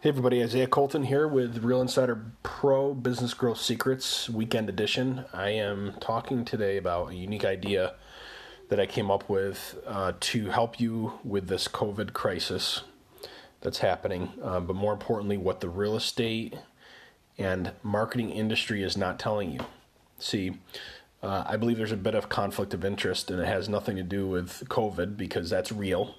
Hey everybody, Isaiah Colton here with Real Insider Pro Business Growth Secrets Weekend Edition. I am talking today about a unique idea that I came up with uh, to help you with this COVID crisis that's happening, uh, but more importantly, what the real estate and marketing industry is not telling you. See, uh, I believe there's a bit of conflict of interest, and it has nothing to do with COVID because that's real.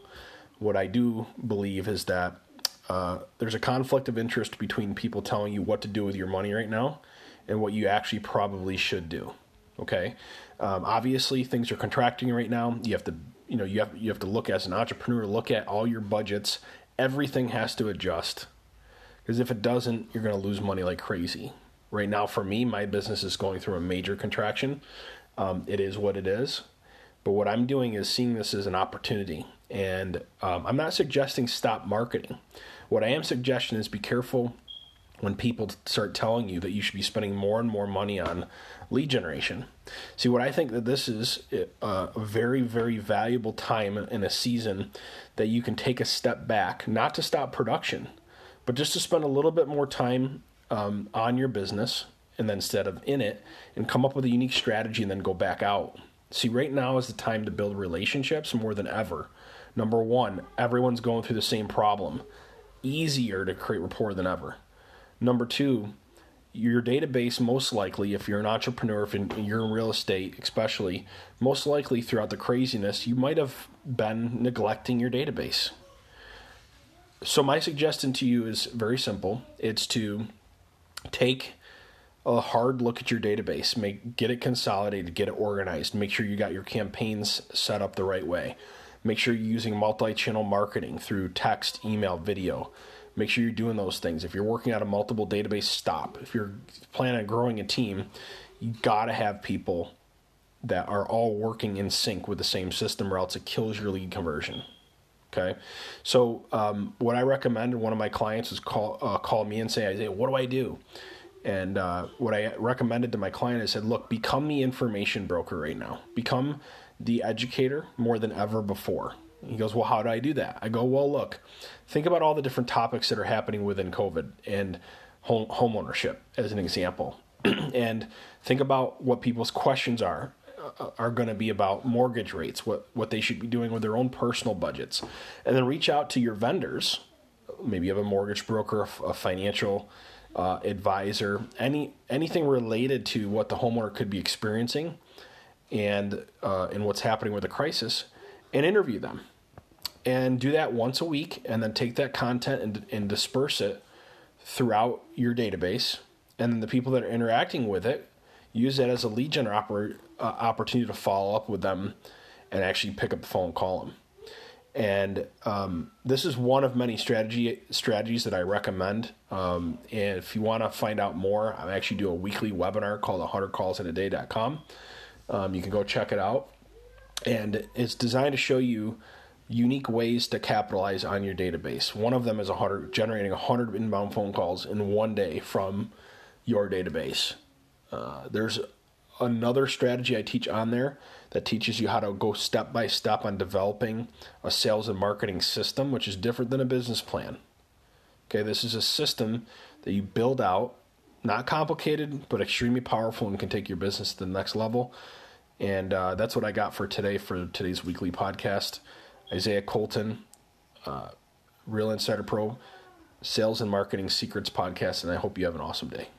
What I do believe is that uh, there's a conflict of interest between people telling you what to do with your money right now and what you actually probably should do. Okay, um, obviously things are contracting right now. You have to, you know, you have you have to look as an entrepreneur, look at all your budgets. Everything has to adjust because if it doesn't, you're going to lose money like crazy. Right now, for me, my business is going through a major contraction. Um, it is what it is. But what I'm doing is seeing this as an opportunity. And um, I'm not suggesting stop marketing. What I am suggesting is be careful when people start telling you that you should be spending more and more money on lead generation. See, what I think that this is uh, a very, very valuable time in a season that you can take a step back, not to stop production, but just to spend a little bit more time um, on your business and then instead of in it and come up with a unique strategy and then go back out. See, right now is the time to build relationships more than ever. Number one, everyone's going through the same problem easier to create rapport than ever. Number two, your database most likely, if you're an entrepreneur, if you're in real estate, especially, most likely throughout the craziness, you might have been neglecting your database. So, my suggestion to you is very simple it's to take a hard look at your database, make get it consolidated, get it organized, make sure you got your campaigns set up the right way. Make sure you're using multi channel marketing through text, email, video. Make sure you're doing those things. If you're working out a multiple database, stop. If you're planning on growing a team, you got to have people that are all working in sync with the same system, or else it kills your lead conversion. Okay, so um, what I recommend, one of my clients is call uh, call me and say, Isaiah, what do I do? And uh, what I recommended to my client, I said, look, become the information broker right now. Become the educator more than ever before. He goes, Well, how do I do that? I go, Well, look, think about all the different topics that are happening within COVID and home, home ownership as an example. and think about what people's questions are uh, are going to be about mortgage rates, what what they should be doing with their own personal budgets, and then reach out to your vendors. Maybe you have a mortgage broker, a financial uh, advisor, any anything related to what the homeowner could be experiencing, and uh, and what's happening with the crisis, and interview them, and do that once a week, and then take that content and and disperse it throughout your database, and then the people that are interacting with it use that as a lead gen uh, opportunity to follow up with them, and actually pick up the phone and call them. And um, this is one of many strategy strategies that I recommend. Um, and if you want to find out more, I actually do a weekly webinar called 100callsinaday.com. Um, you can go check it out. And it's designed to show you unique ways to capitalize on your database. One of them is 100, generating 100 inbound phone calls in one day from your database. Uh, there's another strategy I teach on there that teaches you how to go step by step on developing a sales and marketing system, which is different than a business plan. Okay, this is a system that you build out, not complicated, but extremely powerful and can take your business to the next level. And uh, that's what I got for today for today's weekly podcast. Isaiah Colton, uh, Real Insider Pro, Sales and Marketing Secrets Podcast, and I hope you have an awesome day.